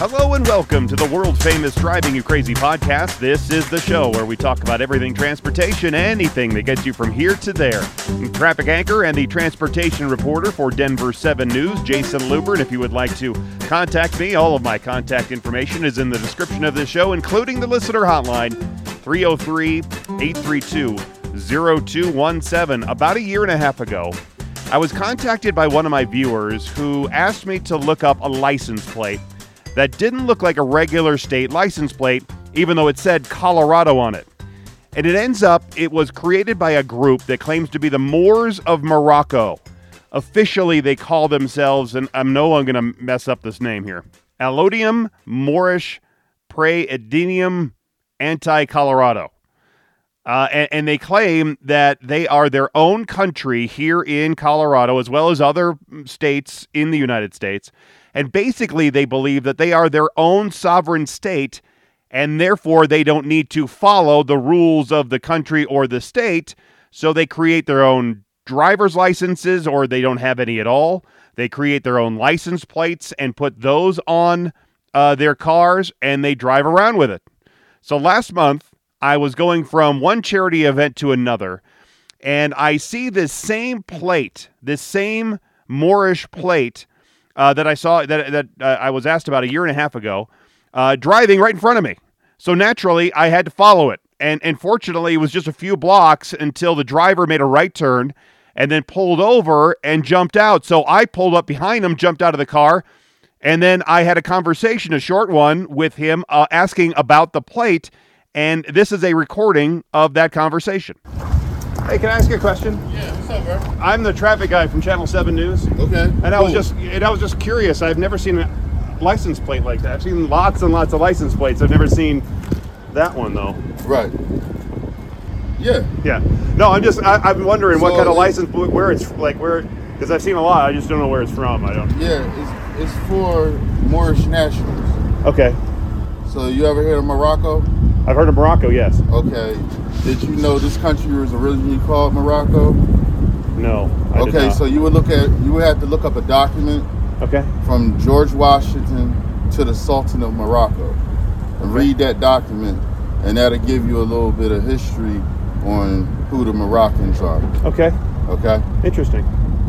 Hello and welcome to the world famous Driving You Crazy podcast. This is the show where we talk about everything transportation, anything that gets you from here to there. Traffic anchor and the transportation reporter for Denver 7 News, Jayson Luber. If you would like to contact me, all of my contact information is in the description of this show, including the listener hotline 303 832 0217. About a year and a half ago, I was contacted by one of my viewers who asked me to look up a license plate that didn't look like a regular state license plate, even though it said Colorado on it. And it ends up, it was created by a group that claims to be the Moors of Morocco. Officially, they call themselves, and I know I'm going to mess up this name here Allodium Moorish Praedinium Anti Colorado. Uh, and, and, they claim that they are their own country here in Colorado, as well as other states in the United States. And basically, they believe that they are their own sovereign state, and therefore they don't need to follow the rules of the country or the state. So they create their own driver's licenses, or they don't have any at all. They create their own license plates and put those on uh, their cars, and they drive around with it. So last month, I was going from one charity event to another, and I see this same plate, this same Moorish plate uh, that I saw that that uh, I was asked about a year and a half ago, uh, driving right in front of me. So naturally, I had to follow it, and and fortunately, it was just a few blocks until the driver made a right turn, and then pulled over and jumped out. So I pulled up behind him, jumped out of the car, and then I had a conversation, a short one, with him, uh, asking about the plate. And this is a recording of that conversation. Hey, can I ask you a question? Yeah, what's up, bro? I'm the traffic guy from Channel 7 News. Okay. And I was just and I was just curious. I've never seen a license plate like that. I've seen lots and lots of license plates. I've never seen that one though. Right. Yeah. Yeah. No, I'm just I, am wondering what kind of license where it's like where because I've seen a lot. I just don't know where it's from. I don't. Yeah, it's, it's for Moorish nationals. Okay. So you ever heard of Morocco? I've heard of Morocco. Yes. Okay. Did you know this country was originally called Morocco? No. I did okay, so you would look at you would have to look up a document okay. from George Washington to the Sultan of Morocco and read that document and that'll give you a little bit of history on who the Moroccans are. Okay. Okay? Interesting.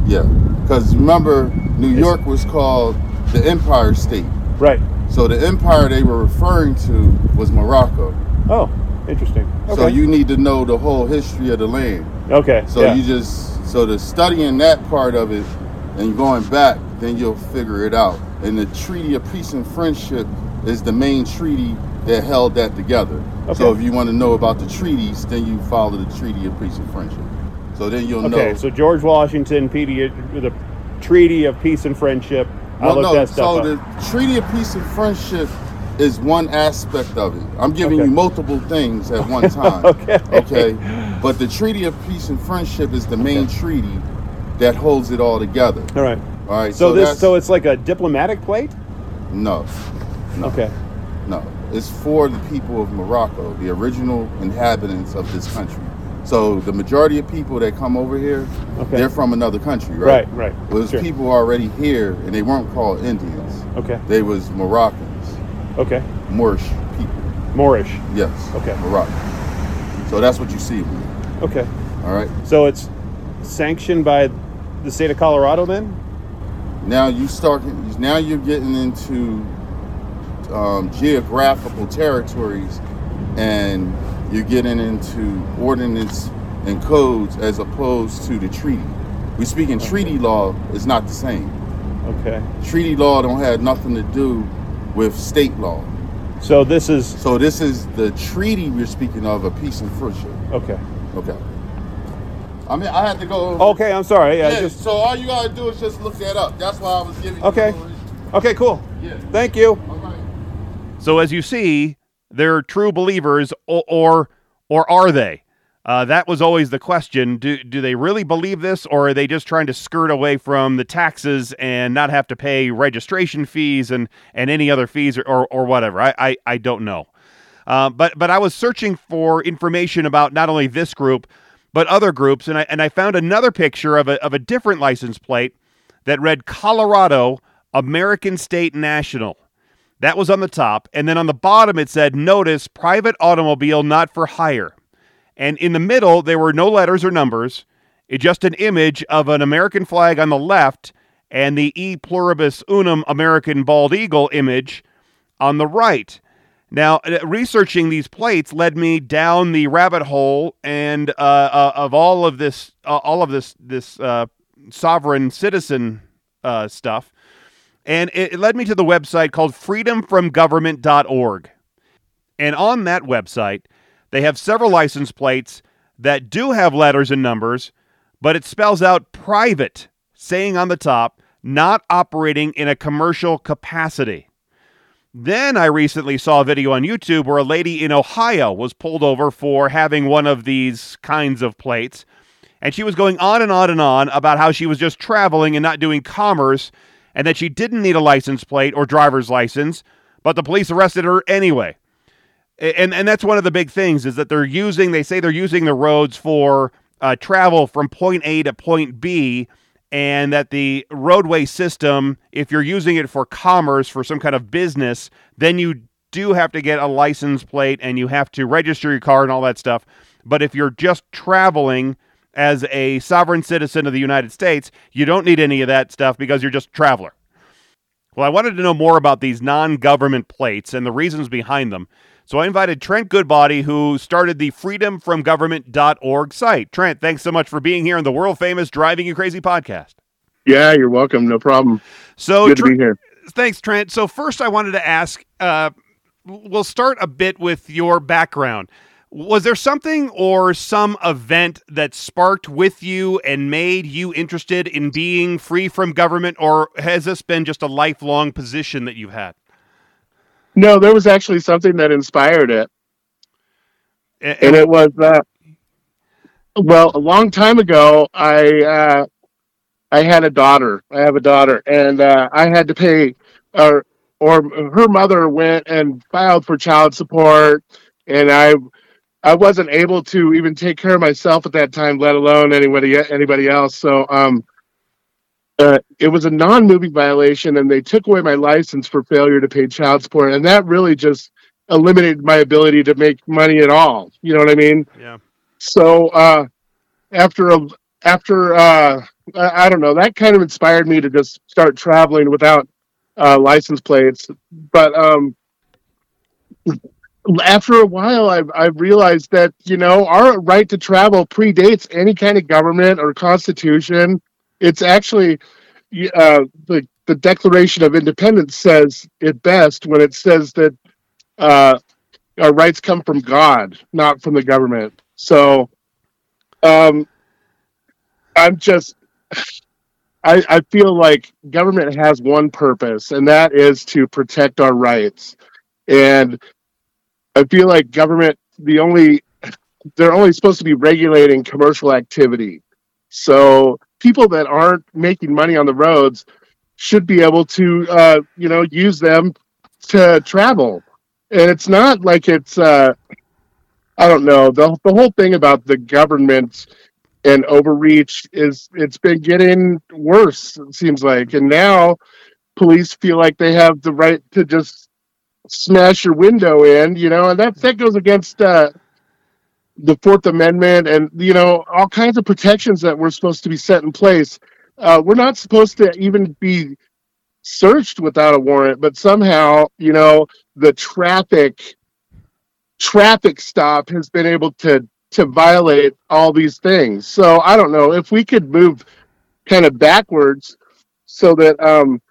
Yeah. Because remember, New York was called the Empire State. Right. So the empire they were referring to was Morocco. Oh, interesting. Okay. So you need to know the whole history of the land. Okay. So yeah. you just so the studying that part of it and going back, then you'll figure it out. And the Treaty of Peace and Friendship is the main treaty that held that together. Okay. So if you want to know about the treaties, then you follow the Treaty of Peace and Friendship. So then you'll Okay. know. So George Washington, PD, the Treaty of Peace and Friendship. I Well, looked no, so up. the Treaty of Peace and Friendship is one aspect of it. I'm giving Okay. you multiple things at one time. Okay. Okay. But the Treaty of Peace and Friendship is the main treaty that holds it all together. All right. All right. So, this so it's like a diplomatic plate. no, no, Okay. no. It's for the people of Morocco, the original inhabitants of this country. So the majority of people that come over here, Okay. they're from another country, right? Right. Right. Well, there's Sure. people already here, and they weren't called Indians. Okay. They was Moroccans, Okay. Moorish people. Moorish. Yes. Okay. Morocco. So that's what you see. Okay. All right. So it's sanctioned by the state of Colorado then? Now you start. Now you're getting into um, geographical territories, and you're getting into ordinance and codes as opposed to the treaty. We speak in treaty law is not the same. Okay. Treaty law don't have nothing to do with state law. So this is So this is the treaty we're speaking of, a peace and friendship. okay. Okay. I mean, I had to go. over- Okay, I'm sorry. Yeah, Yeah, just so all you gotta do is just look that up. That's why I was giving. you Okay. Okay, cool. Yeah. Thank you. All right. So as you see, they're true believers, or or, or are they? Uh, that was always the question. Do do they really believe this, or are they just trying to skirt away from the taxes and not have to pay registration fees and, and any other fees or, or, or whatever? I, I, I don't know. Uh, but but I was searching for information about not only this group, but other groups, and I and I found another picture of a of a different license plate that read Colorado American State National. That was on the top. And then on the bottom, it said, Notice private automobile not for hire. And in the middle, there were no letters or numbers, it just an image of an American flag on the left and the E pluribus unum American bald eagle image on the right. Now, uh, researching these plates led me down the rabbit hole and uh, uh, of all of this, uh, all of this, this uh, sovereign citizen uh, stuff, and it, led me to the website called freedomfromgovernment.org. And on that website, they have several license plates that do have letters and numbers, but it spells out private, saying on the top, not operating in a commercial capacity. Then I recently saw a video on YouTube where a lady in Ohio was pulled over for having one of these kinds of plates. And she was going on and on and on about how she was just traveling and not doing commerce and that she didn't need a license plate or driver's license, but the police arrested her anyway. And and that's one of the big things is that they're using they say they're using the roads for uh, travel from point A to point B and that the roadway system, if you're using it for commerce, for some kind of business, then you do have to get a license plate and you have to register your car and all that stuff. But if you're just traveling as a sovereign citizen of the United States, you don't need any of that stuff because you're just a traveler. Well, I wanted to know more about these non government plates and the reasons behind them. So I invited Trent Goodbaudy, who started the freedomfromgovernment.org site. Trent, thanks so much for being here on the world famous Driving You Crazy podcast. Yeah, you're welcome. No problem. So good to be here. Thanks, Trent. So first, I wanted to ask. Uh, we'll start a bit with your background. Was there something or some event that sparked with you and made you interested in being free from government, or has this been just a lifelong position that you've had? No, there was actually something that inspired it. And, and it was, uh, well, a long time ago, I uh, I had a daughter. I have a daughter, and uh, I had to pay, or or her mother went and filed for child support, and I I wasn't able to even take care of myself at that time, let alone anybody anybody else. So um, uh, it was a non-moving violation, and they took away my license for failure to pay child support, and that really just eliminated my ability to make money at all. You know what I mean? Yeah. So uh, after a after uh, I, I, don't know, that kind of inspired me to just start traveling without uh, license plates. But um, after a while, I've I've realized that you know our right to travel predates any kind of government or constitution it's actually uh, the the Declaration of Independence says it best when it says that uh, our rights come from God, not from the government. So, um, I'm just. I, I feel like government has one purpose, and that is to protect our rights. And I feel like government, the only, they're only supposed to be regulating commercial activity. So people that aren't making money on the roads should be able to uh, you know use them to travel. And it's not like it's uh, i don't know. The, the whole thing about the government and overreach is it's been getting worse it seems like. And now police feel like they have the right to just smash your window in you know and that that goes against uh, the Fourth Amendment and you know all kinds of protections that were supposed to be set in place. Uh, we're not supposed to even be searched without a warrant, but somehow you know the traffic traffic stop has been able to to violate all these things. So I don't know if we could move kind of backwards so that um,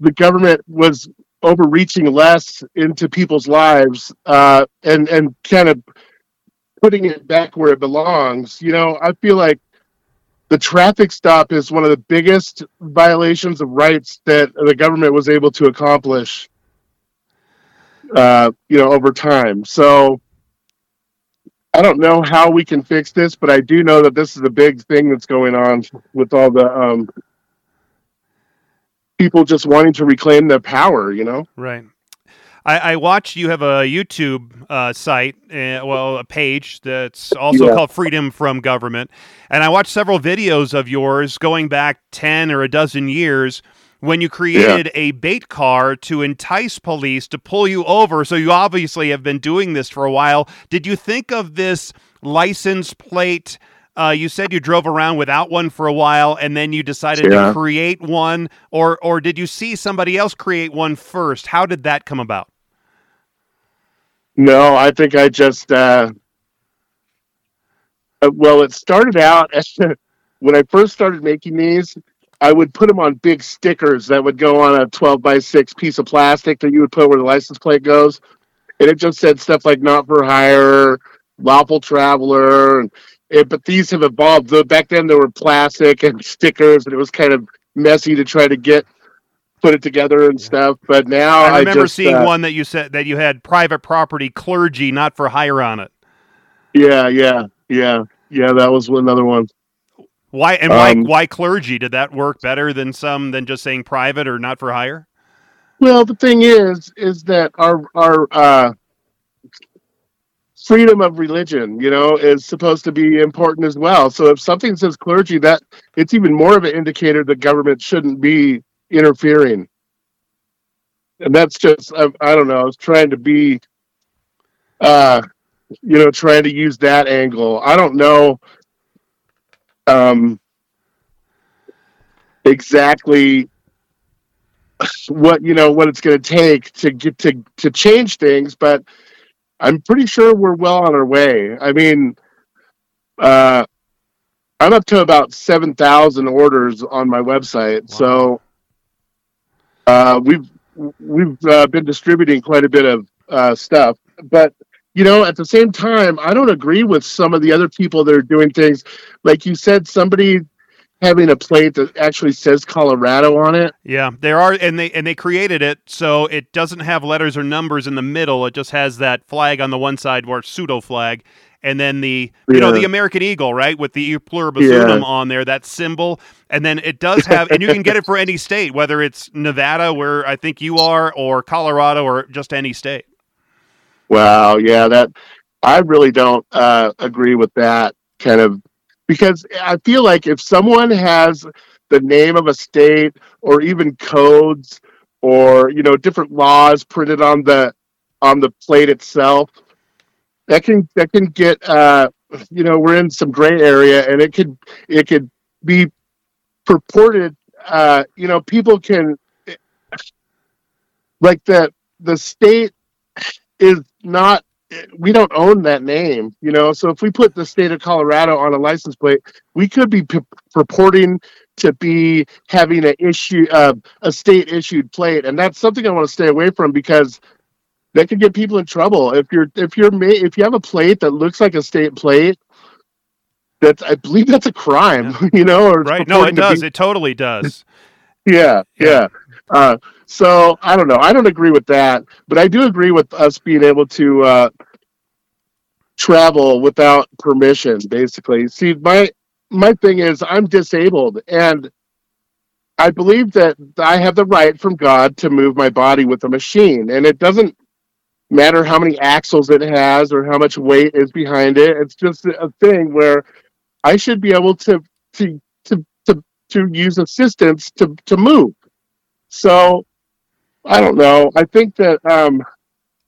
the government was overreaching less into people's lives uh, and and kind of putting it back where it belongs. You know, I feel like the traffic stop is one of the biggest violations of rights that the government was able to accomplish. Uh, you know, over time. So I don't know how we can fix this, but I do know that this is a big thing that's going on with all the um, people just wanting to reclaim their power. You know, right. I, I watched you have a YouTube uh, site, uh, well, a page that's also yeah. called Freedom from Government, and I watched several videos of yours going back ten or a dozen years, when you created yeah. a bait car to entice police to pull you over. So you obviously have been doing this for a while. Did you think of this license plate? Uh, you said you drove around without one for a while, and then you decided yeah. to create one, or or did you see somebody else create one first? How did that come about? No, I think I just. Uh, uh well, it started out when I first started making these. I would put them on big stickers that would go on a 12 by 6 piece of plastic that you would put where the license plate goes. And it just said stuff like not for hire, lawful traveler, and it, but these have evolved. Though back then there were plastic and stickers, and it was kind of messy to try to get put it together and stuff. But now I remember I just, seeing uh, one that you said that you had private property clergy, not for hire, on it. Yeah, yeah, yeah, yeah. That was another one. Why and why um, why clergy? Did that work better than some than just saying private or not for hire? Well, the thing is, is that our our uh, freedom of religion, you know, is supposed to be important as well. So if something says clergy, that it's even more of an indicator that government shouldn't be interfering. And that's just, I, I don't know, I was trying to be, uh, you know, trying to use that angle. I don't know um, exactly what you know what it's going to take to get to to change things, but I'm pretty sure we're well on our way. I mean, uh, I'm up to about seven thousand orders on my website, wow. so uh, we've we've uh, been distributing quite a bit of uh, stuff. But you know, at the same time, I don't agree with some of the other people that are doing things. Like you said, somebody having a plate that actually says Colorado on it. Yeah, there are, and they and they created it so it doesn't have letters or numbers in the middle. It just has that flag on the one side, or pseudo flag, and then the you yeah. know the American eagle, right, with the pluribus unum on there, that symbol, and then it does have, and you can get it for any state, whether it's Nevada, where I think you are, or Colorado, or just any state. Wow, yeah, that I really don't uh, agree with that kind of because I feel like if someone has the name of a state or even codes or you know different laws printed on the on the plate itself that can that can get uh you know we're in some gray area and it could it could be purported uh you know people can like the the state is not we don't own that name, you know. So if we put the state of Colorado on a license plate, we could be p- purporting to be having a issue uh, a state issued plate, and that's something I want to stay away from because that could get people in trouble. If you're if you're ma- if you have a plate that looks like a state plate, that's I believe that's a crime, yeah. you know. Or right? No, it does. Be- it totally does. yeah, yeah. yeah. Uh, so I don't know. I don't agree with that, but I do agree with us being able to uh, travel without permission. Basically, see my my thing is I'm disabled, and I believe that I have the right from God to move my body with a machine, and it doesn't matter how many axles it has or how much weight is behind it. It's just a thing where I should be able to to to to, to use assistance to to move. So I don't know. I think that um,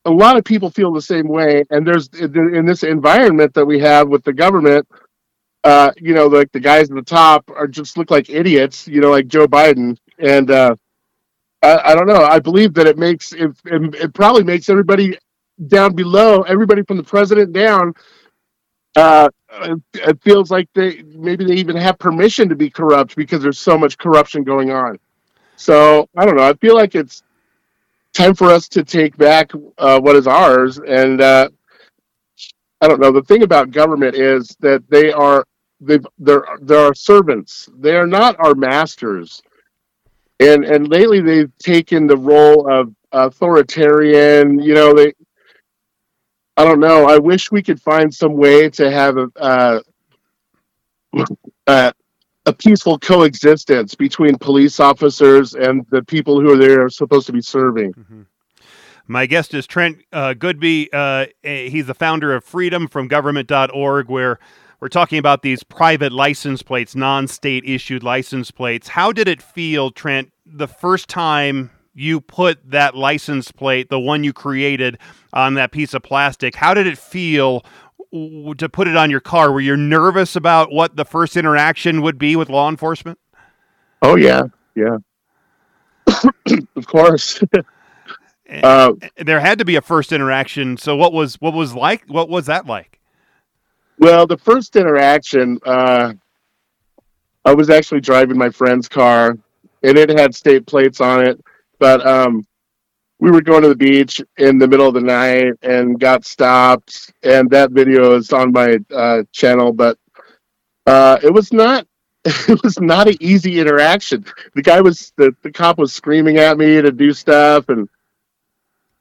a lot of people feel the same way, and there's in this environment that we have with the government. Uh, you know, like the guys at the top are just look like idiots. You know, like Joe Biden, and uh, I, I, don't know. I believe that it makes it, it, it probably makes everybody down below, everybody from the president down. Uh, it feels like they maybe they even have permission to be corrupt because there's so much corruption going on. So I don't know. I feel like it's time for us to take back uh, what is ours. And uh, I don't know. The thing about government is that they are they they're they're our servants. They are not our masters. And and lately they've taken the role of authoritarian. You know they. I don't know. I wish we could find some way to have a. Uh, uh, a peaceful coexistence between police officers and the people who are there supposed to be serving. Mm-hmm. My guest is Trent uh, Goodby. Uh, he's the founder of Freedom from Government.org, where we're talking about these private license plates, non state issued license plates. How did it feel, Trent, the first time you put that license plate, the one you created, on that piece of plastic? How did it feel to put it on your car? Were you nervous about what the first interaction would be with law enforcement? Oh yeah, yeah. of course. uh, there had to be a first interaction. So what was what was like? What was that like? Well, the first interaction, uh, I was actually driving my friend's car, and it had state plates on it, but um, we were going to the beach in the middle of the night and got stopped, and that video is on my uh, channel. But uh, it was not it was not an easy interaction. The guy was the, the cop was screaming at me to do stuff, and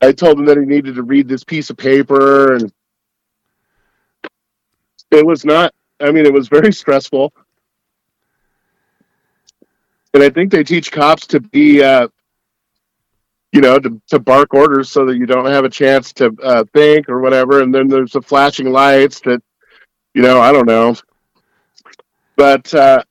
I told him that he needed to read this piece of paper, and it was not. I mean, it was very stressful, and I think they teach cops to be, uh, you know, to, to bark orders so that you don't have a chance to uh, think or whatever. And then there's the flashing lights that, you know, I don't know, but uh,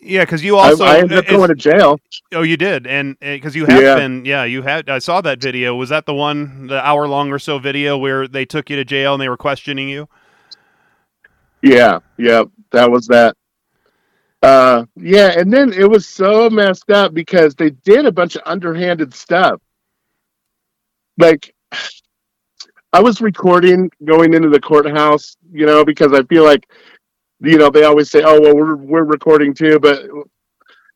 yeah, because you also I, I ended up going to jail. Oh, you did, and because you have yeah. been, yeah, you had. I saw that video. Was that the one, the hour long or so video where they took you to jail and they were questioning you? Yeah, yeah, that was that. Uh, yeah, and then it was so messed up because they did a bunch of underhanded stuff. Like, I was recording going into the courthouse, you know, because I feel like you know, they always say, "Oh, well, we're we're recording too," but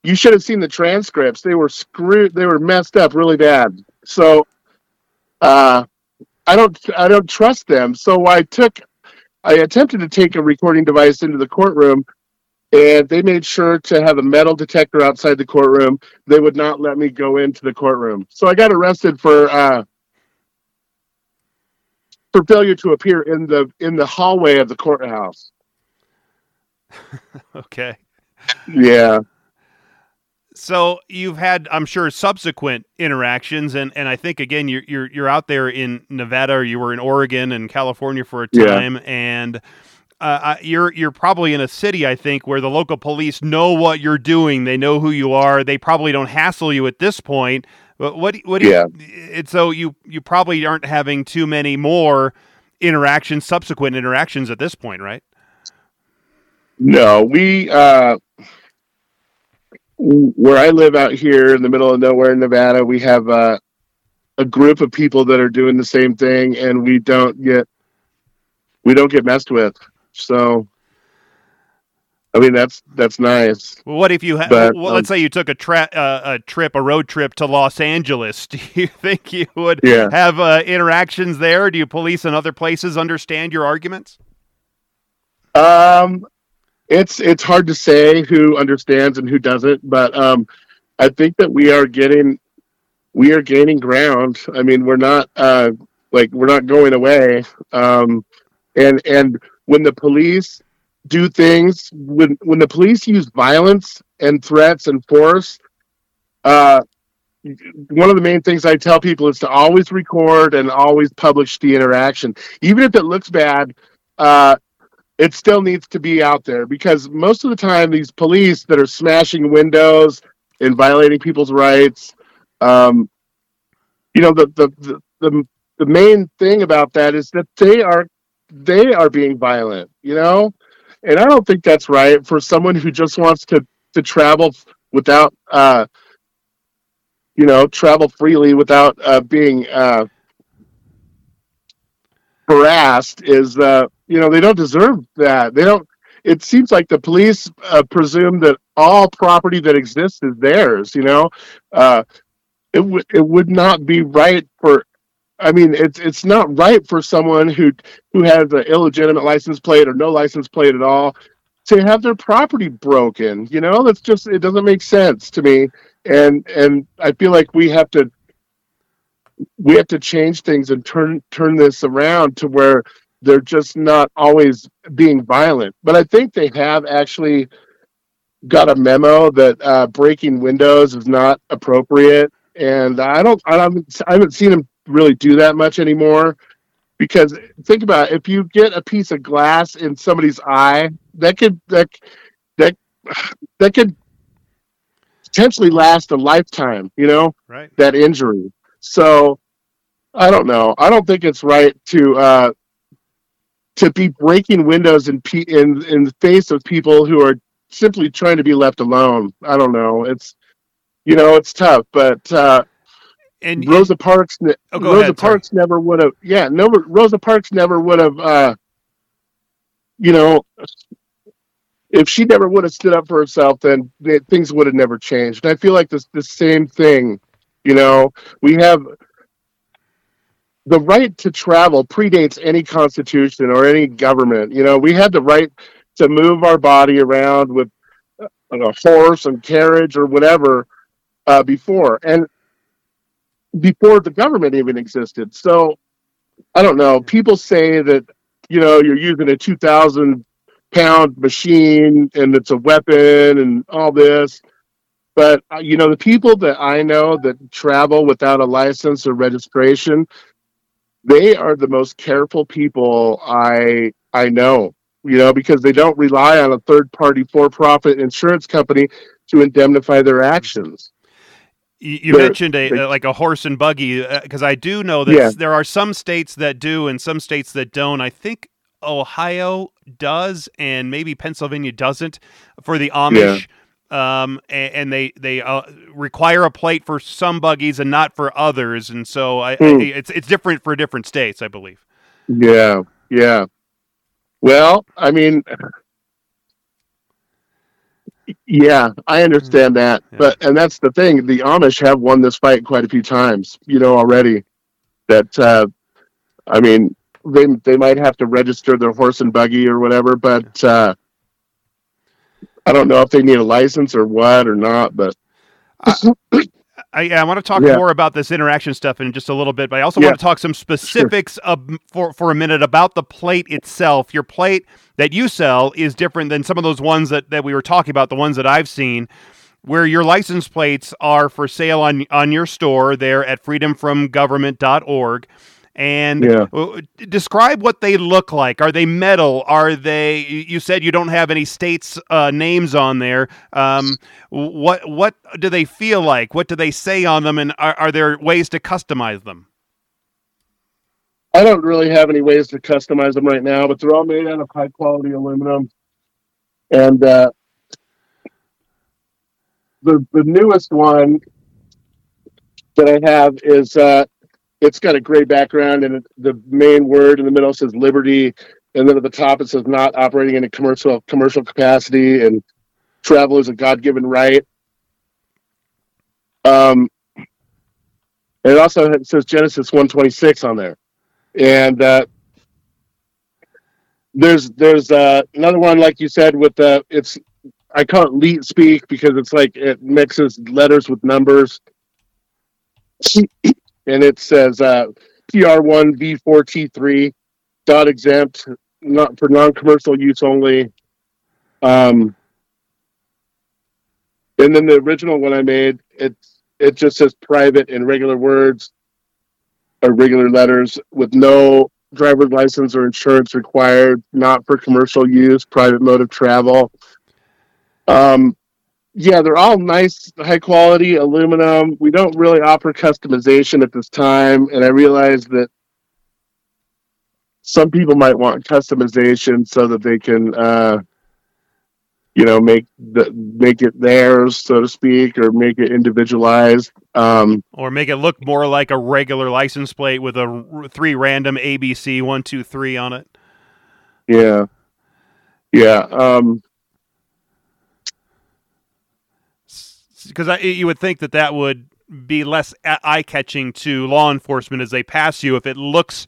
you should have seen the transcripts. They were screwed. They were messed up really bad. So, uh, I don't I don't trust them. So I took I attempted to take a recording device into the courtroom, and they made sure to have a metal detector outside the courtroom. They would not let me go into the courtroom. So I got arrested for. Uh, for failure to appear in the in the hallway of the courthouse. okay. Yeah. So you've had, I'm sure, subsequent interactions, and, and I think again you're you're you're out there in Nevada, or you were in Oregon and California for a time, yeah. and uh, you're you're probably in a city, I think, where the local police know what you're doing. They know who you are. They probably don't hassle you at this point. But what what do yeah. you? So you you probably aren't having too many more interactions, subsequent interactions at this point, right? No, we uh, where I live out here in the middle of nowhere in Nevada, we have uh, a group of people that are doing the same thing, and we don't get we don't get messed with. So, I mean, that's that's nice. Well, what if you ha- but, well, um, let's say you took a tra- uh, a trip, a road trip to Los Angeles? Do you think you would yeah. have uh, interactions there? Do you police in other places understand your arguments? Um, it's it's hard to say who understands and who doesn't, but um, I think that we are getting we are gaining ground. I mean, we're not uh, like we're not going away. Um, and and when the police do things, when when the police use violence and threats and force, uh, one of the main things I tell people is to always record and always publish the interaction, even if it looks bad. Uh, it still needs to be out there because most of the time these police that are smashing windows and violating people's rights um, you know the, the the, the the main thing about that is that they are they are being violent you know? And i don't think that's right for someone who just wants to to travel without uh you know travel freely without uh being uh harassed is uh you know they don't deserve that. They don't it seems like the police uh, presume that all property that exists is theirs you know? Uh it would it would not be right for I mean, it's it's not right for someone who who has an illegitimate license plate or no license plate at all to have their property broken. You know, that's just it doesn't make sense to me. And and I feel like we have to we have to change things and turn turn this around to where they're just not always being violent. But I think they have actually got a memo that uh, breaking windows is not appropriate, and I don't I haven't I haven't seen them really do that much anymore. Because think about it, if you get a piece of glass in somebody's eye, that could that that that could potentially last a lifetime. You know, right? That injury. So I don't know. I don't think it's right to uh, to be breaking windows in pe- in in the face of people who are simply trying to be left alone. I don't know. It's you know it's tough, but uh, and Rosa Parks oh, Rosa ahead, Parks sorry. never would have. Yeah, no, Rosa Parks never would have. Uh, you know, if she never would have stood up for herself, then things would have never changed. And I feel like this the same thing. You know, we have the right to travel predates any constitution or any government. You know, we had the right to move our body around with a horse and carriage or whatever uh, before, and before the government even existed. So I don't know. People say that you know you're using a two thousand pound machine and it's a weapon and all this. But uh, you know the people that I know that travel without a license or registration, they are the most careful people I I know. You know because they don't rely on a third party for profit insurance company to indemnify their actions. You, mentioned a, like a horse and buggy because uh, I do know that yeah. there are some states that do and some states that don't. I think Ohio does and maybe Pennsylvania doesn't for the Amish. Yeah. Um, and, and, they they uh, require a plate for some buggies and not for others, and so I, hmm. I, it's it's different for different states, I believe. Yeah, yeah. Well, I mean, yeah, I understand mm-hmm. that, yeah. but and that's the thing. The Amish have won this fight quite a few times, you know, already. That uh, I mean, they they might have to register their horse and buggy or whatever, but uh, I don't know if they need a license or what or not. But I, I want to talk yeah. more about this interaction stuff in just a little bit, but I also yeah. want to talk some specifics sure. of, for for a minute about the plate itself. Your plate that you sell is different than some of those ones that, that we were talking about, the ones that I've seen, where your license plates are for sale on on your store there at freedomfromgovernment.org and yeah. describe what they look like. Are they metal? Are they? You said you don't have any states' uh, names on there. Um, what what do they feel like? What do they say on them? And are, are there ways to customize them? I don't really have any ways to customize them right now, but they're all made out of high quality aluminum. And uh, the the newest one that I have is uh, it's got a gray background and the main word in the middle says liberty. And then at the top it says not operating in a commercial commercial capacity and travel is a god-given right. Um and it also says genesis 126 on there. And uh there's there's uh another one like you said with the it's i call it leet speak because it's like it mixes letters with numbers and it says uh, PR1 V4T3 dot exempt, not for non-commercial use only. Um, and then the original one I made, it it just says private in regular words or regular letters with no driver's license or insurance required, not for commercial use, private mode of travel. Um, yeah, they're all nice, high quality aluminum. We don't really offer customization at this time, and I realize that some people might want customization so that they can, uh, you know, make the make it theirs, so to speak, or make it individualized, um, or make it look more like a regular license plate with a three random ABC one two three on it. Yeah, yeah. Um, because you would think that that would be less eye catching to law enforcement as they pass you if it looks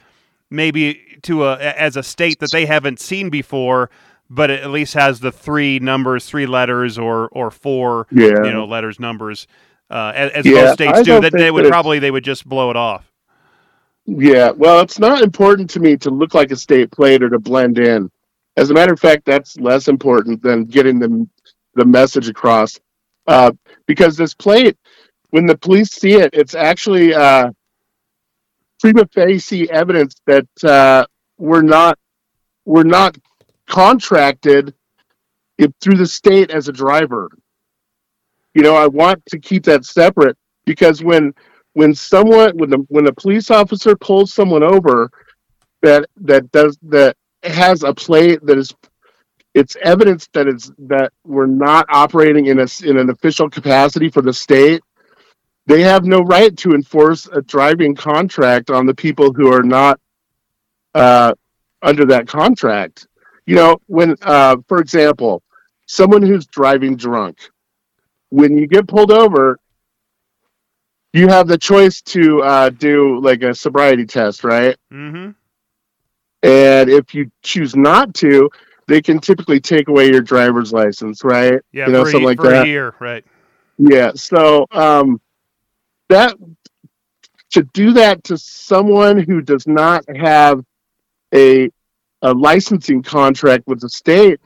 maybe to a as a state that they haven't seen before but it at least has the three numbers three letters or or four yeah. you know letters numbers uh, as, as yeah, most states I do that they would probably they would just blow it off yeah well it's not important to me to look like a state plate or to blend in as a matter of fact that's less important than getting the the message across uh, because this plate, when the police see it, it's actually uh, prima facie evidence that uh, we're not we're not contracted through the state as a driver. You know, I want to keep that separate because when when someone when the when a police officer pulls someone over that that does that has a plate that is it's evidence that it's that we're not operating in a in an official capacity for the state they have no right to enforce a driving contract on the people who are not uh, under that contract. You know, when, uh, for example, someone who's driving drunk, when you get pulled over, you have the choice to uh, do like a sobriety test, right? Mm-hmm. And if you choose not to, they can typically take away your driver's license, right? Yeah, you know, for, something a, like for that. a year, right? Yeah. So um, that to do that to someone who does not have a a licensing contract with the state,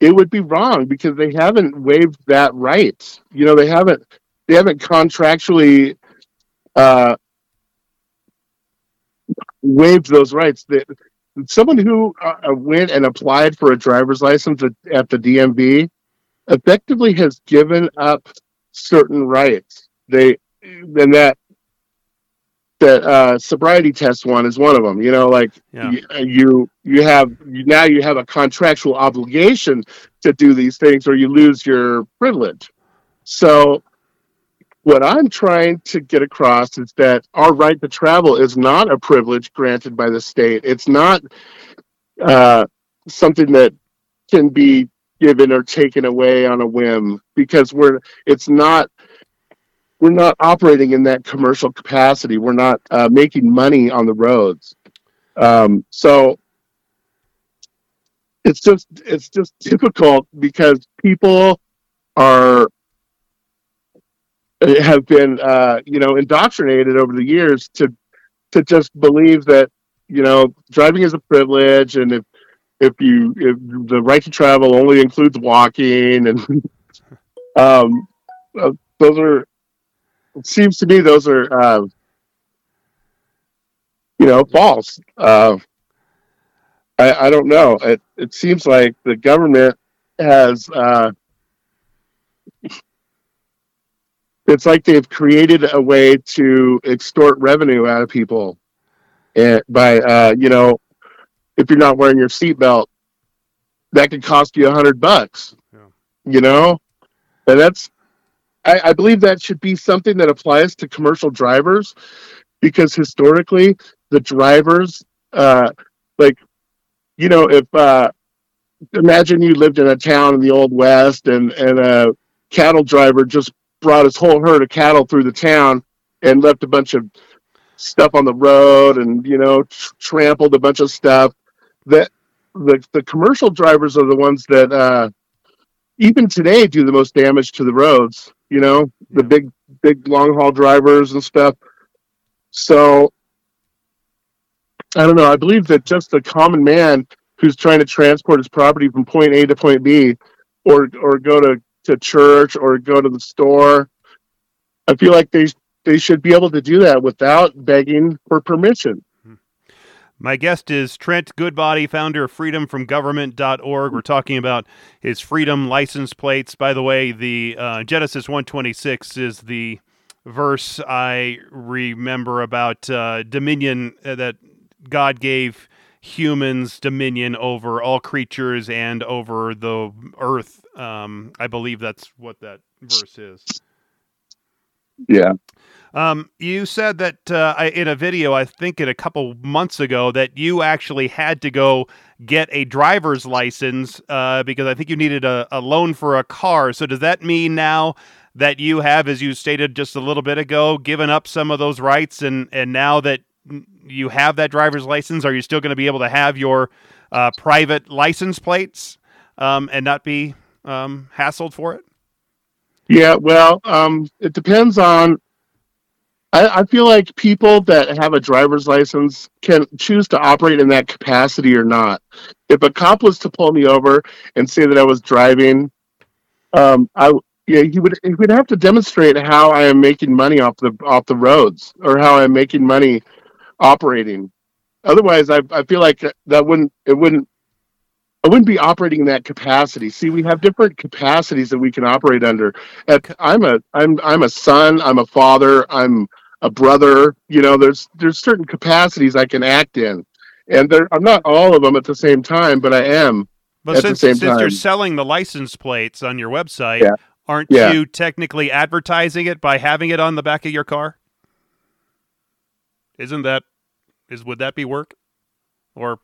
it would be wrong because they haven't waived that right. You know, they haven't they haven't contractually uh, waived those rights. That someone who uh, went and applied for a driver's license at, at the DMV effectively has given up certain rights. They and that that uh, sobriety test one is one of them. You know, like Yeah. you, you you have you, now you have a contractual obligation to do these things, or you lose your privilege. So, what I'm trying to get across is that our right to travel is not a privilege granted by the state. It's not uh, something that can be given or taken away on a whim because we're it's not we're not operating in that commercial capacity. We're not uh, making money on the roads. Um, so it's just it's just difficult because people are have been uh, you know indoctrinated over the years to to just believe that you know driving is a privilege and if if you if the right to travel only includes walking and um uh, those are it seems to me those are uh, you know false. Uh, I, I don't know. It, it seems like the government has uh, it's like they've created a way to extort revenue out of people and by uh, you know if you're not wearing your seatbelt that could cost you a hundred bucks Yeah. you know and that's I, I believe that should be something that applies to commercial drivers because historically the drivers uh like you know if uh imagine you lived in a town in the old west and and a cattle driver just brought his whole herd of cattle through the town and left a bunch of stuff on the road and you know tr- trampled a bunch of stuff. That the the commercial drivers are the ones that uh even today do the most damage to the roads you know the big big long haul drivers and stuff. So i don't know i believe that just the common man who's trying to transport his property from point a to point b or or go to to church or go to the store i feel like they they should be able to do that without begging for permission My guest is Trent Goodbaudy, founder of freedomfromgovernment.org. We're talking about his freedom license plates. By the way, the uh, Genesis 126 is the verse I remember about uh, dominion uh, that God gave humans dominion over all creatures and over the earth. Um, I believe that's what that verse is. yeah Um, you said that uh, I, in a video, I think it a couple months ago, that you actually had to go get a driver's license uh, because I think you needed a, a loan for a car. So does that mean now that you have, as you stated just a little bit ago, given up some of those rights, and and now that you have that driver's license, are you still going to be able to have your uh, private license plates um, and not be um, hassled for it? Yeah, well, um, it depends on. I, I feel like people that have a driver's license can choose to operate in that capacity or not. If a cop was to pull me over and say that I was driving, um, I yeah, he would he would have to demonstrate how I am making money off the off the roads or how I'm making money operating. Otherwise, I I feel like that wouldn't it wouldn't I wouldn't be operating in that capacity. See, we have different capacities that we can operate under. At, I'm a I'm I'm a son. I'm a father. I'm a brother. You know, there's there's certain capacities I can act in, and there, I'm not all of them at the same time, but I am. But at since, the same since time. you're selling the license plates on your website, Yeah. aren't Yeah. you technically advertising it by having it on the back of your car? Isn't that is would that be work or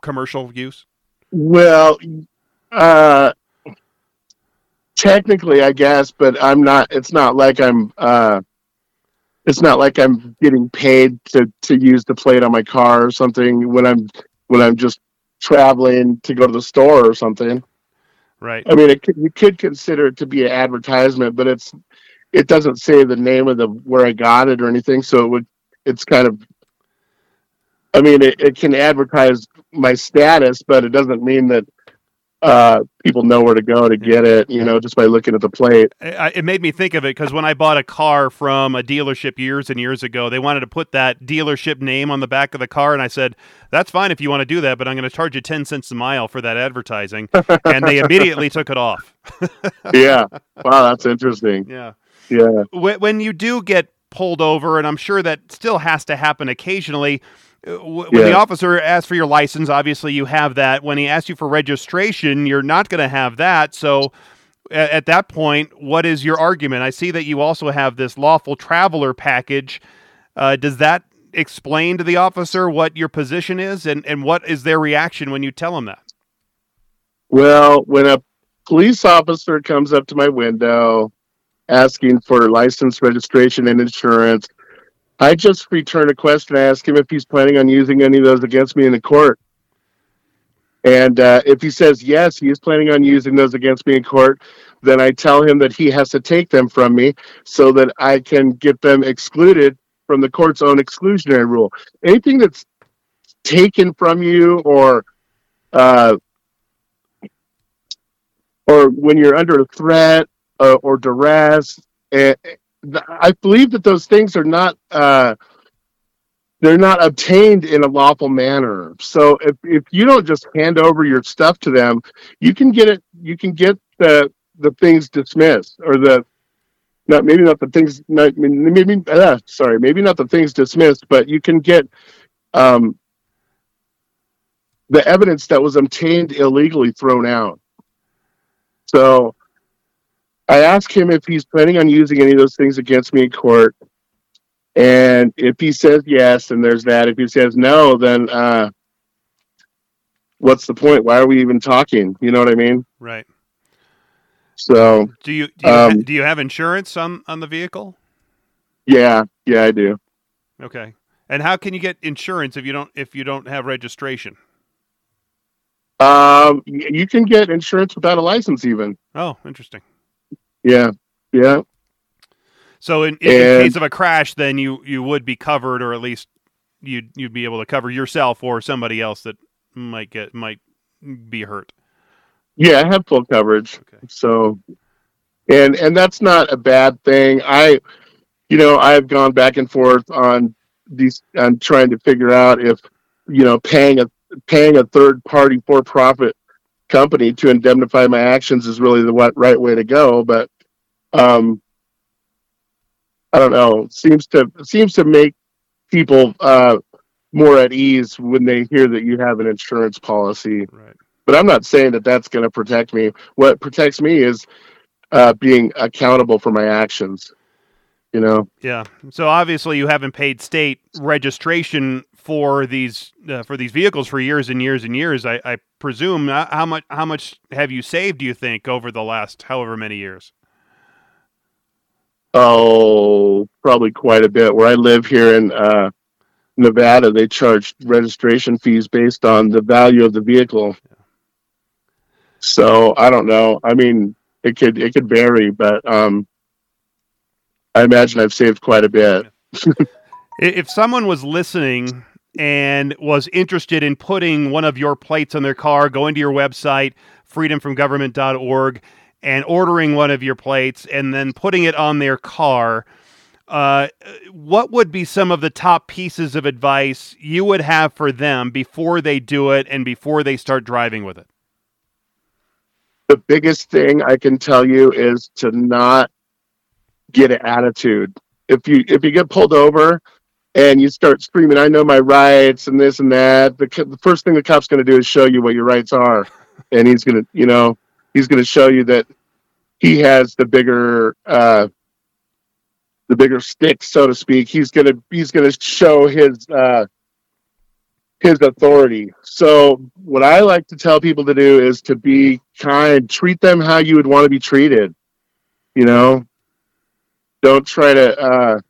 commercial use? Well, uh, technically, I guess, but I'm not. It's not like I'm. Uh, it's not like I'm getting paid to to use the plate on my car or something when I'm when I'm just traveling to go to the store or something. Right. I mean, it you could consider it to be an advertisement, but it's it doesn't say the name of the where I got it or anything, so it would it's kind of. I mean, it, it can advertise my status, but it doesn't mean that uh, people know where to go to get it. You know, just by looking at the plate. It made me think of it because when I bought a car from a dealership years and years ago, they wanted to put that dealership name on the back of the car, and I said, "That's fine if you want to do that, but I'm going to charge you ten cents a mile for that advertising." and they immediately took it off. Yeah. Wow, that's interesting. Yeah. Yeah. When, when you do get pulled over, and I'm sure that still has to happen occasionally. Uh, When the officer asks for your license, obviously you have that. When he asks you for registration, you're not going to have that. So, at that point, what is your argument? I see that you also have this lawful traveler package. Uh, does that explain to the officer what your position is, and, and what is their reaction when you tell them that? Well, when a police officer comes up to my window asking for license, registration, and insurance, I just return a question. I ask him if he's planning on using any of those against me in the court. And uh, if he says yes, he is planning on using those against me in court, then I tell him that he has to take them from me so that I can get them excluded from the court's own exclusionary rule. Anything that's taken from you or uh, or when you're under a threat uh, or duress. eh, I believe that those things are not uh, they're not obtained in a lawful manner. So if, if you don't just hand over your stuff to them, you can get it. You can get the the things dismissed or the not maybe not the things not mean maybe uh, sorry maybe not the things dismissed, but you can get um, the evidence that was obtained illegally thrown out. So I asked him if he's planning on using any of those things against me in court. And if he says yes, and there's that. If he says no, then uh, what's the point? Why are we even talking? You know what I mean? Right. So Do you do you, ha- Um, do you have insurance on on the vehicle? yeah, yeah, I do. Okay. And how can you get insurance if you don't if you don't have registration? Um, you can get insurance without a license, even. Oh, interesting. Yeah, yeah, So in, in, in And- case of a crash, then you you would be covered, or at least you'd you'd be able to cover yourself or somebody else that might get might be hurt. yeah. I have full coverage. Okay. So, and and that's not a bad thing. I, you know, I've gone back and forth on these on trying to figure out if, you know, paying a paying a third party for profit company to indemnify my actions is really the what right way to go. But, um, I don't know. Seems to seems to make people uh more at ease when they hear that you have an insurance policy Right. but I'm not saying that that's going to protect me. What protects me is uh, being accountable for my actions. You know, Yeah. So obviously you haven't paid state registration for these uh, for these vehicles for years and years and years. I, I presume. Uh, How much how much have you saved? Do you think over the last however many years? Oh, probably quite a bit. Where I live here in uh, Nevada, they charge registration fees based on the value of the vehicle. So I don't know. I mean, it could it could vary, but um, I imagine I've saved quite a bit. If someone was listening and was interested in putting one of your plates on their car, go into your website, freedomfromgovernment.org, and ordering one of your plates and then putting it on their car, uh, what would be some of the top pieces of advice you would have for them before they do it and before they start driving with it? the biggest thing I can tell you is to not get an attitude. If you if you get pulled over and you start screaming, "I know my rights" and this and that, the, the first thing the cop's going to do is show you what your rights are, and he's going to, you know, he's going to show you that he has the bigger uh, the bigger stick, so to speak. He's gonna he's gonna show his uh, his authority. So what I like to tell people to do is to be kind, treat them how you would want to be treated. You know, don't try to. Uh,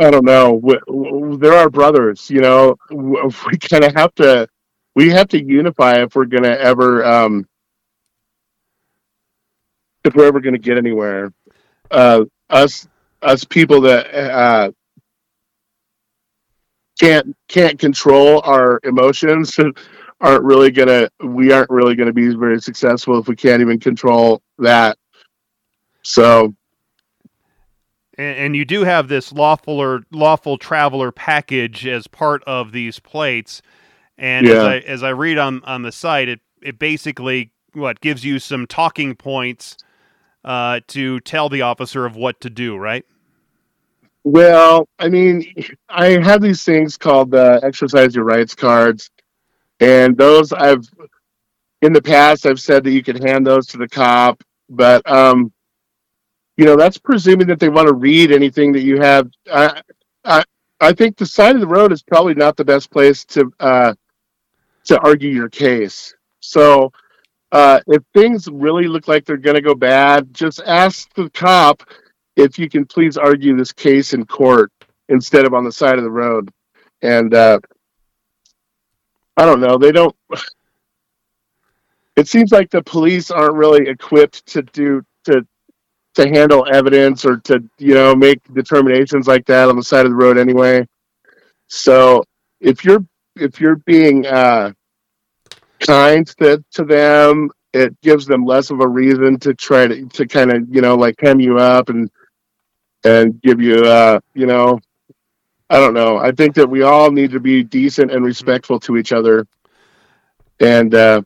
I don't know. We, we, there are brothers. You know, we kind of have to. We have to unify if we're gonna ever. Um, if we're ever gonna get anywhere. Uh, us, us people that uh, can't can't control our emotions aren't really gonna we aren't really gonna be very successful if we can't even control that so and, and you do have this lawful or lawful traveler package as part of these plates and yeah. as I as I read on on the site it it basically what gives you some talking points uh, to tell the officer of what to do right well, I mean, I have these things called the exercise your rights cards, and those I've in the past I've said that you could hand those to the cop, but um, you know that's presuming that they want to read anything that you have. I, I I think the side of the road is probably not the best place to uh, to argue your case. So uh, if things really look like they're going to go bad, just ask the cop if you can please argue this case in court instead of on the side of the road. And uh, I don't know, they don't. It seems like the police aren't really equipped to do to to handle evidence or to you know make determinations like that on the side of the road anyway. So if you're if you're being uh, kind to, to them, it gives them less of a reason to try to to kind of you know like hem you up and and give you, uh, you know, I don't know. I think that we all need to be decent and respectful to each other. And, uh,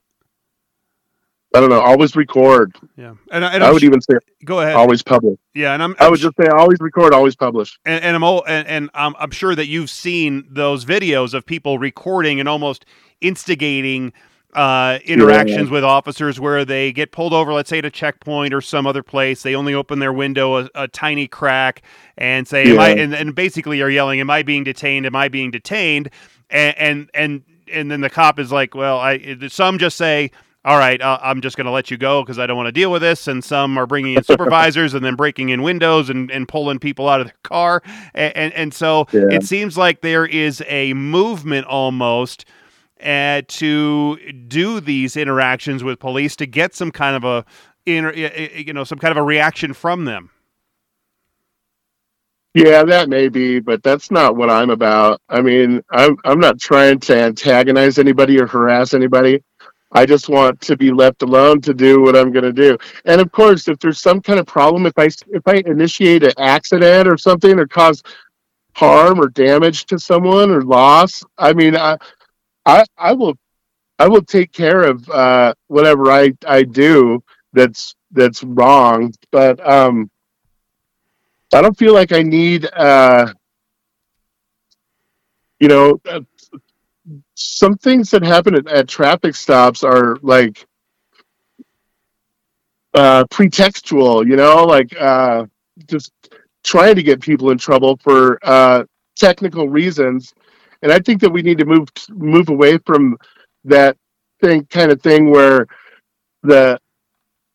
I don't know. Always record. Yeah, and, and I would even say go ahead. Always publish. Yeah, and I'm, I'm i would just say always record, always publish. And, and I'm all, and, and I'm, I'm sure that you've seen those videos of people recording and almost instigating uh, interactions yeah. with officers where they get pulled over, let's say at a checkpoint or some other place. They only open their window a, a tiny crack and say, yeah. "Am I?" And, and, basically are yelling, "Am I being detained? Am I being detained?" And and and, and then the cop is like, "Well, I." Some just say. All right, uh, I'm just going to let you go because I don't want to deal with this. And some are bringing in supervisors and then breaking in windows and, and pulling people out of their car. And, and, and so yeah. it seems like there is a movement almost uh, to do these interactions with police to get some kind of a you know some kind of a reaction from them. Yeah that may be but that's not what i'm about. I mean i'm i'm not trying to antagonize anybody or harass anybody. I just want to be left alone to do what i'm going to do. And of course if there's some kind of problem if i if i initiate an accident or something or cause harm or damage to someone or loss i mean i I I will I will take care of uh, whatever I I do that's that's wrong, but um, I don't feel like I need uh, you know uh, some things that happen at, at traffic stops are like uh, pretextual, you know, like uh, just trying to get people in trouble for uh, technical reasons and I think that we need to move move away from that thing kind of thing where the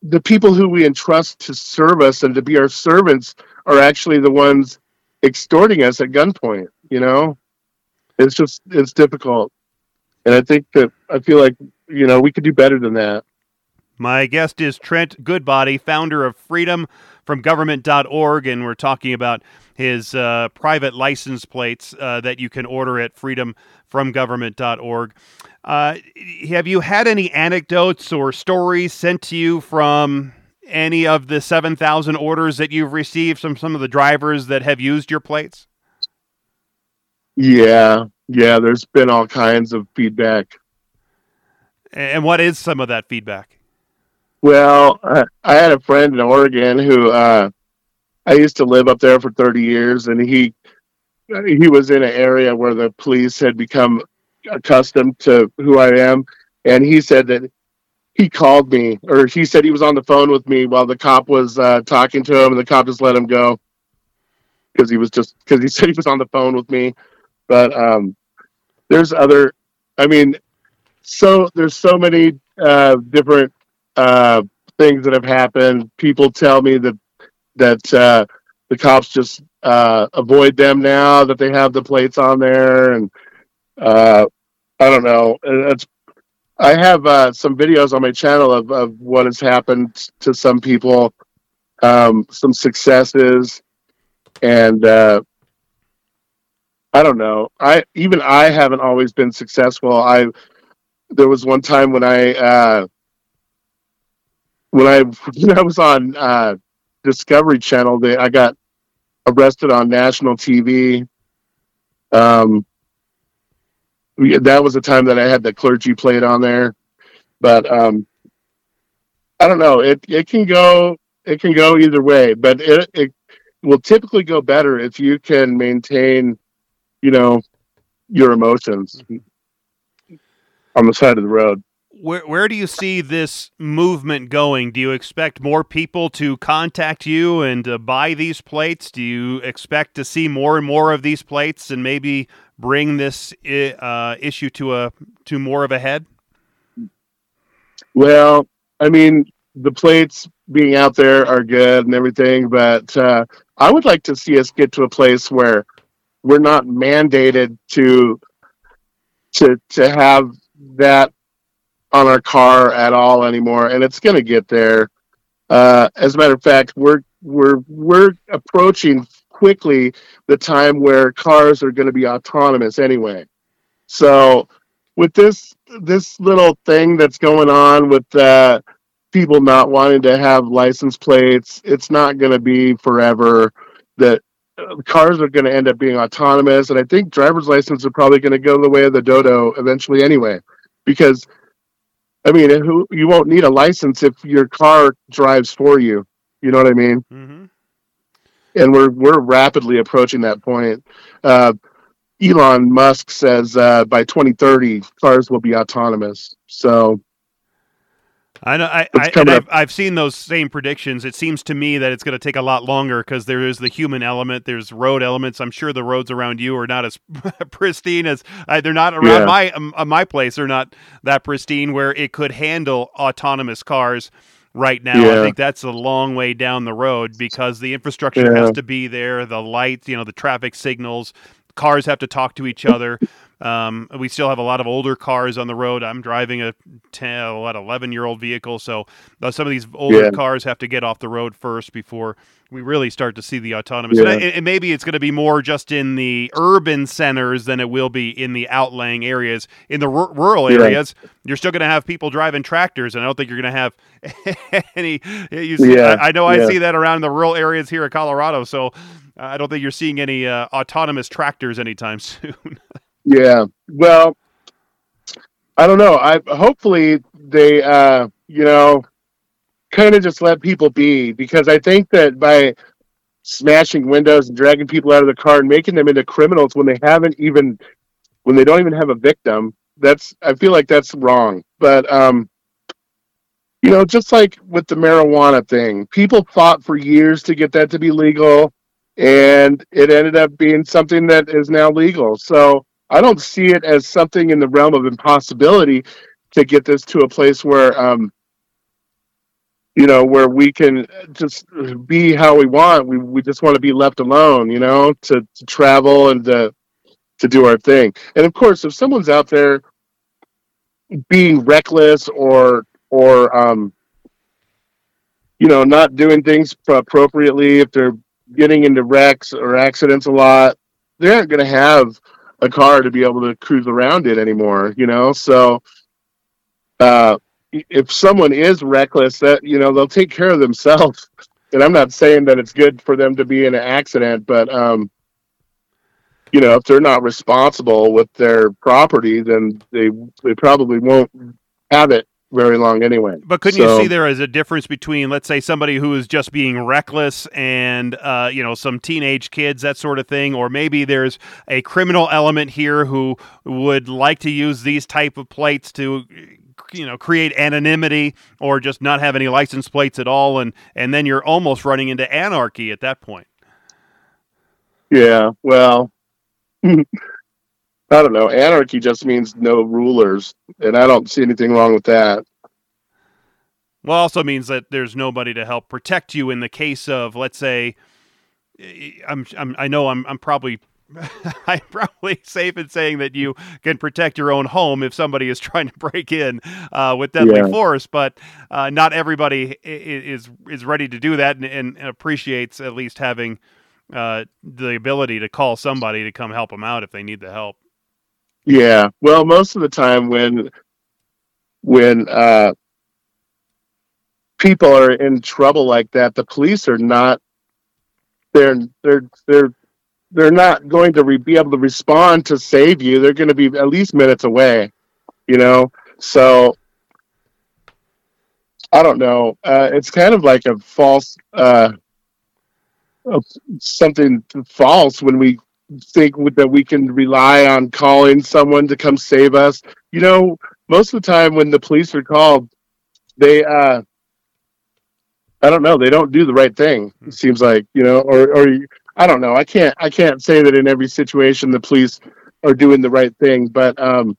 the people who we entrust to serve us and to be our servants are actually the ones extorting us at gunpoint you know? It's just it's difficult. And i think that i feel like you know we could do better than that. My guest is Trent Goodbaudy founder of freedom from government.org and we're talking about his uh, private license plates uh, that you can order at freedomfromgovernment.org. Uh, have you had any anecdotes or stories sent to you from any of the 7,000 orders that you've received from some of the drivers that have used your plates? Yeah, yeah, there's been all kinds of feedback. And what is some of that feedback? Well, I had a friend in Oregon who uh, I used to live up there for 30 years, and he he was in an area where the police had become accustomed to who I am, and he said that he called me, or he said he was on the phone with me while the cop was uh, talking to him, and the cop just let him go because he was just because he said he was on the phone with me. But um, there's other, I mean, so there's so many uh, different uh, things that have happened. People tell me that that uh, the cops just uh, avoid them now that they have the plates on there, and uh, I don't know. It's I have uh, some videos on my channel of, of what has happened to some people, um, some successes, and I don't know. I even I haven't always been successful. I there was one time when I when I when I was on uh, Discovery Channel, they, I got arrested on national TV. Um, that was the time that I had the clergy played on there, but um, I don't know. It it can go it can go either way, but it it will typically go better if you can maintain, you know, your emotions on the side of the road where where do you see this movement going? Do you expect more people to contact you and uh, buy these plates? Do you expect to see more and more of these plates and maybe bring this uh, issue to a to more of a head? Well, I mean, the plates being out there are good and everything, but uh, I would like to see us get to a place where we're not mandated to to to have that on our car at all anymore, and it's going to get there. Uh, as a matter of fact, we're we're we're approaching quickly the time where cars are going to be autonomous anyway. So, with this this little thing that's going on with uh, people not wanting to have license plates, it's not going to be forever. That uh, cars are going to end up being autonomous, and I think driver's license are probably going to go the way of the dodo eventually anyway, because I mean, who you won't need a license if your car drives for you. You know what I mean? Mm-hmm. And we're we're rapidly approaching that point. Uh, Elon Musk says uh, by 2030 cars will be autonomous. So I know. I, I I've, I've, seen those same predictions. It seems to me that it's going to take a lot longer because there is the human element. There's road elements. I'm sure the roads around you are not as pristine as uh, they're not around yeah. my um, uh, my place. They're not that pristine where it could handle autonomous cars. Right now, yeah. I think that's a long way down the road because the infrastructure yeah. has to be there. The lights, you know, the traffic signals, cars have to talk to each other. Um, we still have a lot of older cars on the road. I'm driving a 10, what, 11 year old vehicle. So uh, some of these older yeah. cars have to get off the road first before we really start to see the autonomous. Yeah. And, and, maybe it's going to be more just in the urban centers than it will be in the outlying areas. In the r- rural areas, yeah. you're still going to have people driving tractors, and I don't think you're going to have any. You see, yeah. I, I know I see that around the rural areas here in Colorado. So I don't think you're seeing any uh, autonomous tractors anytime soon. Yeah. Well, I don't know. I hopefully they uh, you know, kind of just let people be because I think that by smashing windows and dragging people out of the car and making them into criminals when they haven't even when they don't even have a victim, that's I feel like that's wrong. But um you know, just like with the marijuana thing, people fought for years to get that to be legal and it ended up being something that is now legal. So I don't see it as something in the realm of impossibility to get this to a place where, um, you know, where we can just be how we want. We we just want to be left alone, you know, to, to travel and to to do our thing. And of course, if someone's out there being reckless or or um, you know, not doing things appropriately, if they're getting into wrecks or accidents a lot, they aren't going to have a car to be able to cruise around it anymore, you know? So, uh, if someone is reckless, that, you know, they'll take care of themselves. And I'm not saying that it's good for them to be in an accident, but, um, you know, if they're not responsible with their property, then they they probably won't have it very long anyway. But couldn't So- you see there is a difference between, let's say, somebody who is just being reckless and, uh, you know, some teenage kids, that sort of thing, or maybe there's a criminal element here who would like to use these type of plates to, you know, create anonymity or just not have any license plates at all, and and then you're almost running into anarchy at that point. Yeah, well, I don't know. Anarchy just means no rulers, and I don't see anything wrong with that. Well, also means that there's nobody to help protect you in the case of, let's say, I'm, I'm I know I'm, I'm probably. I'm probably safe in saying that you can protect your own home if somebody is trying to break in uh, with deadly Yeah. force, but uh, not everybody is is ready to do that and, and appreciates at least having uh, the ability to call somebody to come help them out if they need the help. Yeah, well, most of the time when when uh, people are in trouble like that, the police are not. They're they're they're they're not going to re- be able to respond to save you. They're going to be at least minutes away, you know. So I don't know. Uh, it's kind of like a false uh, something false when we think that we can rely on calling someone to come save us. You know, most of the time when the police are called, they uh I don't know, they don't do the right thing. It seems like, you know, or or I don't know. I can't I can't say that in every situation the police are doing the right thing, but um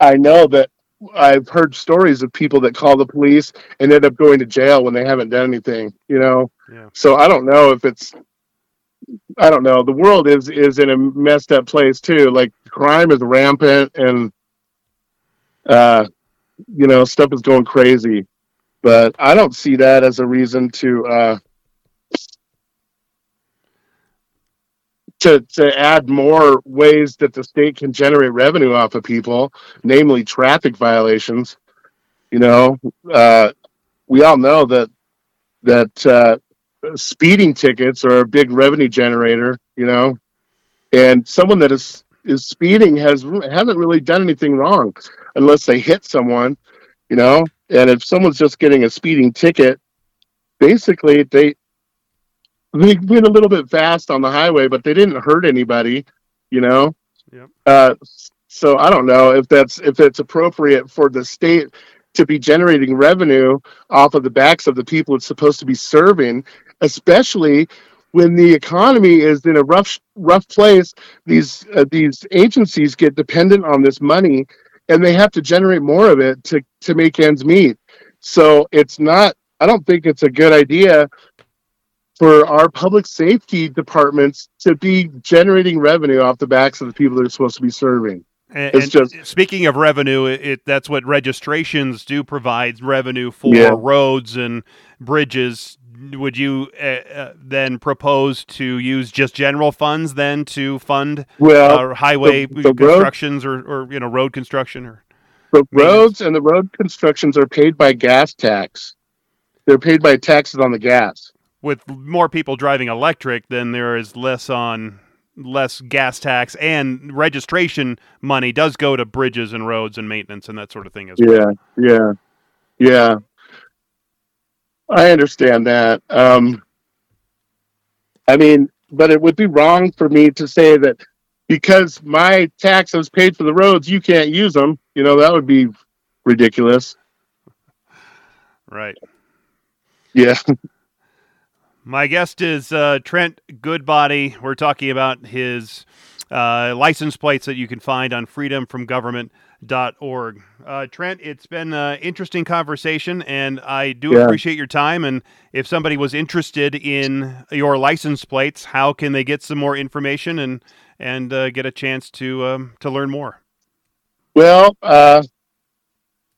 I know that I've heard stories of people that call the police and end up going to jail when they haven't done anything, you know. Yeah. So I don't know if it's I don't know. The world is is in a messed up place too. Like crime is rampant and uh you know, stuff is going crazy. But I don't see that as a reason to uh to to add more ways that the state can generate revenue off of people, namely traffic violations. You know, uh we all know that that uh speeding tickets are a big revenue generator, you know, and someone that is is speeding has haven't really done anything wrong unless they hit someone, you know. And if someone's just getting a speeding ticket, basically they they went a little bit fast on the highway, but they didn't hurt anybody, you know. Yep. Uh, so I don't know if that's if it's appropriate for the state to be generating revenue off of the backs of the people it's supposed to be serving, especially when the economy is in a rough rough place. These uh, these agencies get dependent on this money, and they have to generate more of it to to make ends meet. So it's not. I don't think it's a good idea for our public safety departments to be generating revenue off the backs of the people they're supposed to be serving. And, It's just- speaking of revenue, it, it that's what registrations do provide revenue for Yeah. roads and bridges. Would you uh, uh, then propose to use just general funds then to fund Well, uh, highway the road- constructions or, or you know road construction or the roads and the road constructions are paid by gas tax. They're paid by taxes on the gas. with more people driving electric, then there is less on less gas tax and registration money does go to bridges and roads and maintenance and that sort of thing as well. Yeah, yeah, yeah. I understand that. Um, I mean, but it would be wrong for me to say that because my tax was paid for the roads, you can't use them. You know, that would be ridiculous. Right. Yeah. My guest is uh, Trent Goodbaudy. We're talking about his uh, license plates that you can find on freedomfromgovernment.org. Uh, Trent, it's been an interesting conversation, and I do Yeah. appreciate your time. And if somebody was interested in your license plates, how can they get some more information and and uh, get a chance to um, to learn more? Well, uh,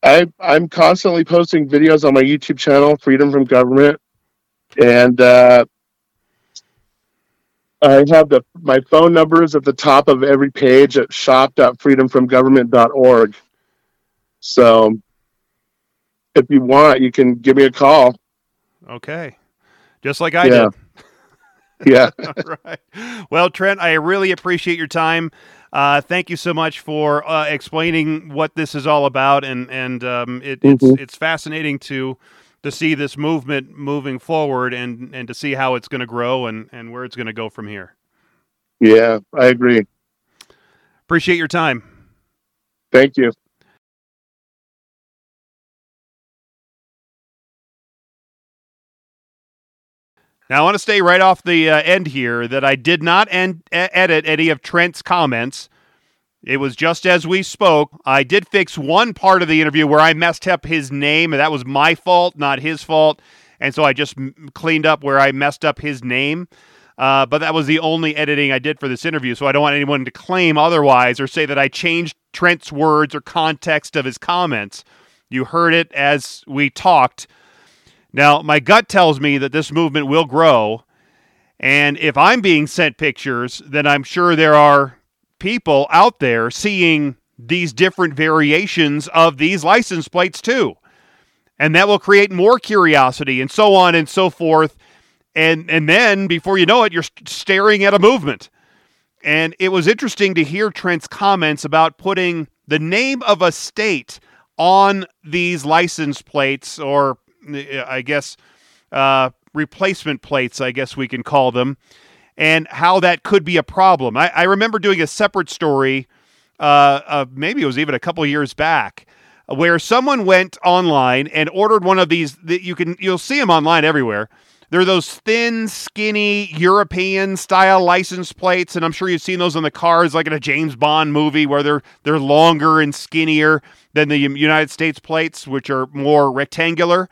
I I'm constantly posting videos on my YouTube channel, Freedom from Government, and uh, I have the my phone number is at the top of every page at shop.freedomfromgovernment.org. So, if you want, you can give me a call. Okay, just like I Yeah. did. Yeah. right. Well, Trent, I really appreciate your time. Uh, thank you so much for uh, explaining what this is all about, and and um, it, Mhm. it's it's fascinating to to see this movement moving forward, and and to see how it's going to grow and and where it's going to go from here. Yeah, I agree. Appreciate your time. Thank you. Now, I want to stay right off the uh, end here that I did not en- e- edit any of Trent's comments. It was just as we spoke. I did fix one part of the interview where I messed up his name, and that was my fault, not his fault. And so I just cleaned up where I messed up his name. Uh, but that was the only editing I did for this interview. So I don't want anyone to claim otherwise or say that I changed Trent's words or context of his comments. You heard it as we talked. Now, my gut tells me that this movement will grow. And if I'm being sent pictures, then I'm sure there are people out there seeing these different variations of these license plates too. And that will create more curiosity and so on and so forth. And and then before you know it, you're staring at a movement. And it was interesting to hear Trent's comments about putting the name of a state on these license plates, or uh, I guess uh, replacement plates, I guess we can call them, and how that could be a problem. I, I remember doing a separate story, uh, uh, maybe it was even a couple years back, where someone went online and ordered one of these. That you can you'll see them online everywhere. They're those thin, skinny European style license plates, and I'm sure you've seen those on the cars, like in a James Bond movie, where they're they're longer and skinnier than the United States plates, which are more rectangular.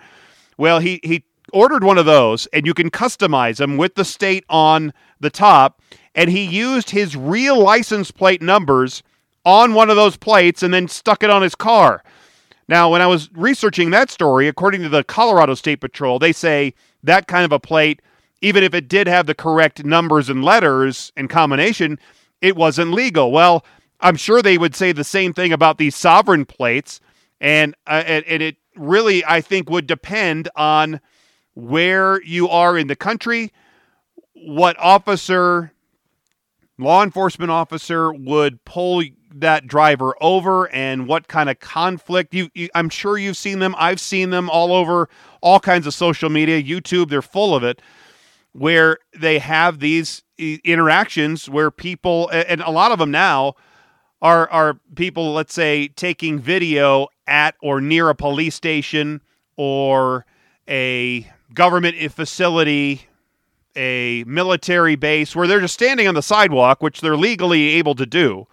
Well, he he ordered one of those, and you can customize them with the state on the top, and he used his real license plate numbers on one of those plates, and then stuck it on his car. Now, when I was researching that story, according to the Colorado State Patrol, they say that kind of a plate, even if it did have the correct numbers and letters in combination, it wasn't legal. Well, I'm sure they would say the same thing about these sovereign plates, and uh, and, and it really, I think, would depend on where you are in the country, what officer, law enforcement officer would pull that driver over and what kind of conflict you, you, I'm sure you've seen them I've seen them all over all kinds of social media YouTube they're full of it where they have these interactions where people and a lot of them now are are people let's say taking video at or near a police station or a government facility a military base where they're just standing on the sidewalk which they're legally able to do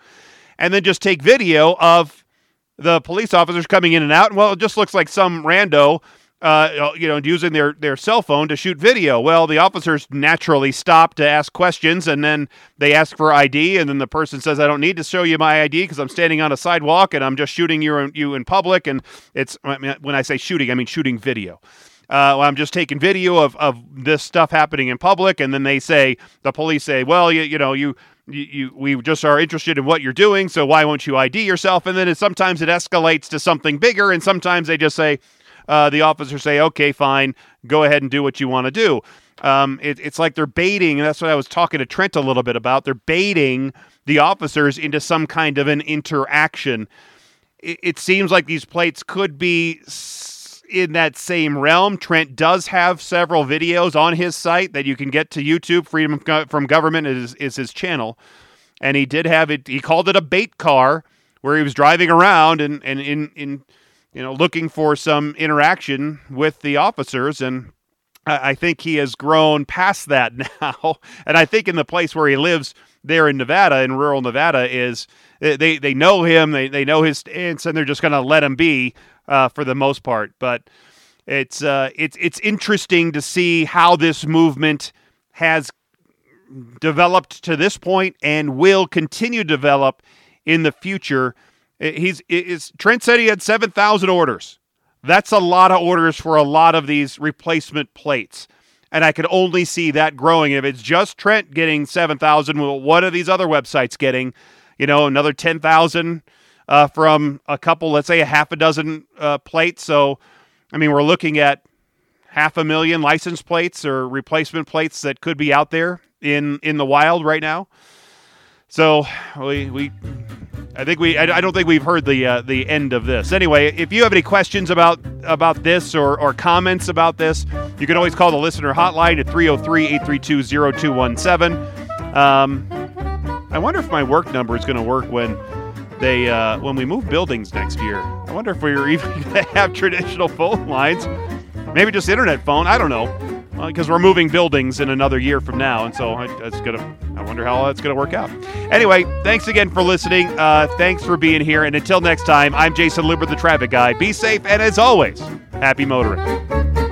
and then just take video of the police officers coming in and out. Well, it just looks like some rando, uh, you know, using their, their cell phone to shoot video. Well, the officers naturally stop to ask questions and then they ask for ID. And then the person says, I don't need to show you my ID because I'm standing on a sidewalk and I'm just shooting you, you in public. And it's, when I say shooting, I mean shooting video. Uh, I'm just taking video of, of this stuff happening in public, and then they say the police say, "Well, you, you know, you, you, you we just are interested in what you're doing, so why won't you ID yourself?" And then it, sometimes it escalates to something bigger, and sometimes they just say, uh, the officers say, "Okay, fine, go ahead and do what you want to do." Um, it, it's like they're baiting, and that's what I was talking to Trent a little bit about. They're baiting the officers into some kind of an interaction. It, it seems like these plates could be s- in that same realm. Trent does have several videos on his site that you can get to YouTube. Freedom from Government is, is his channel. And he did have it, he called it a bait car where he was driving around and, and in, in, you know, looking for some interaction with the officers. And I I think he has grown past that now. And I think in the place where he lives there in Nevada, in rural Nevada, is they, they know him, they, they know his stance, and they're just going to let him be uh, for the most part. But it's uh, it's it's interesting to see how this movement has developed to this point and will continue to develop in the future. He's is Trent said he had seven thousand orders. That's a lot of orders for a lot of these replacement plates. And I could only see that growing. If it's just Trent getting 7,000, well, what are these other websites getting? You know, another 10,000 uh, from a couple, let's say a half a dozen uh, plates. So, I mean, we're looking at half a million license plates or replacement plates that could be out there in in the wild right now. So we we I think we I, don't think we've heard the uh, the end of this. Anyway, if you have any questions about about this or or comments about this, you can always call the listener hotline at 303-832-0217. Um, I wonder if my work number is going to work when they uh, when we move buildings next year. I wonder if we're even going to have traditional phone lines, maybe just internet phone. I don't know, because well, we're moving buildings in another year from now, and so I, that's gonna. I wonder how that's gonna work out. Anyway, thanks again for listening. Uh, thanks for being here, and until next time, I'm Jayson Luber, the traffic guy. Be safe, and as always, happy motoring.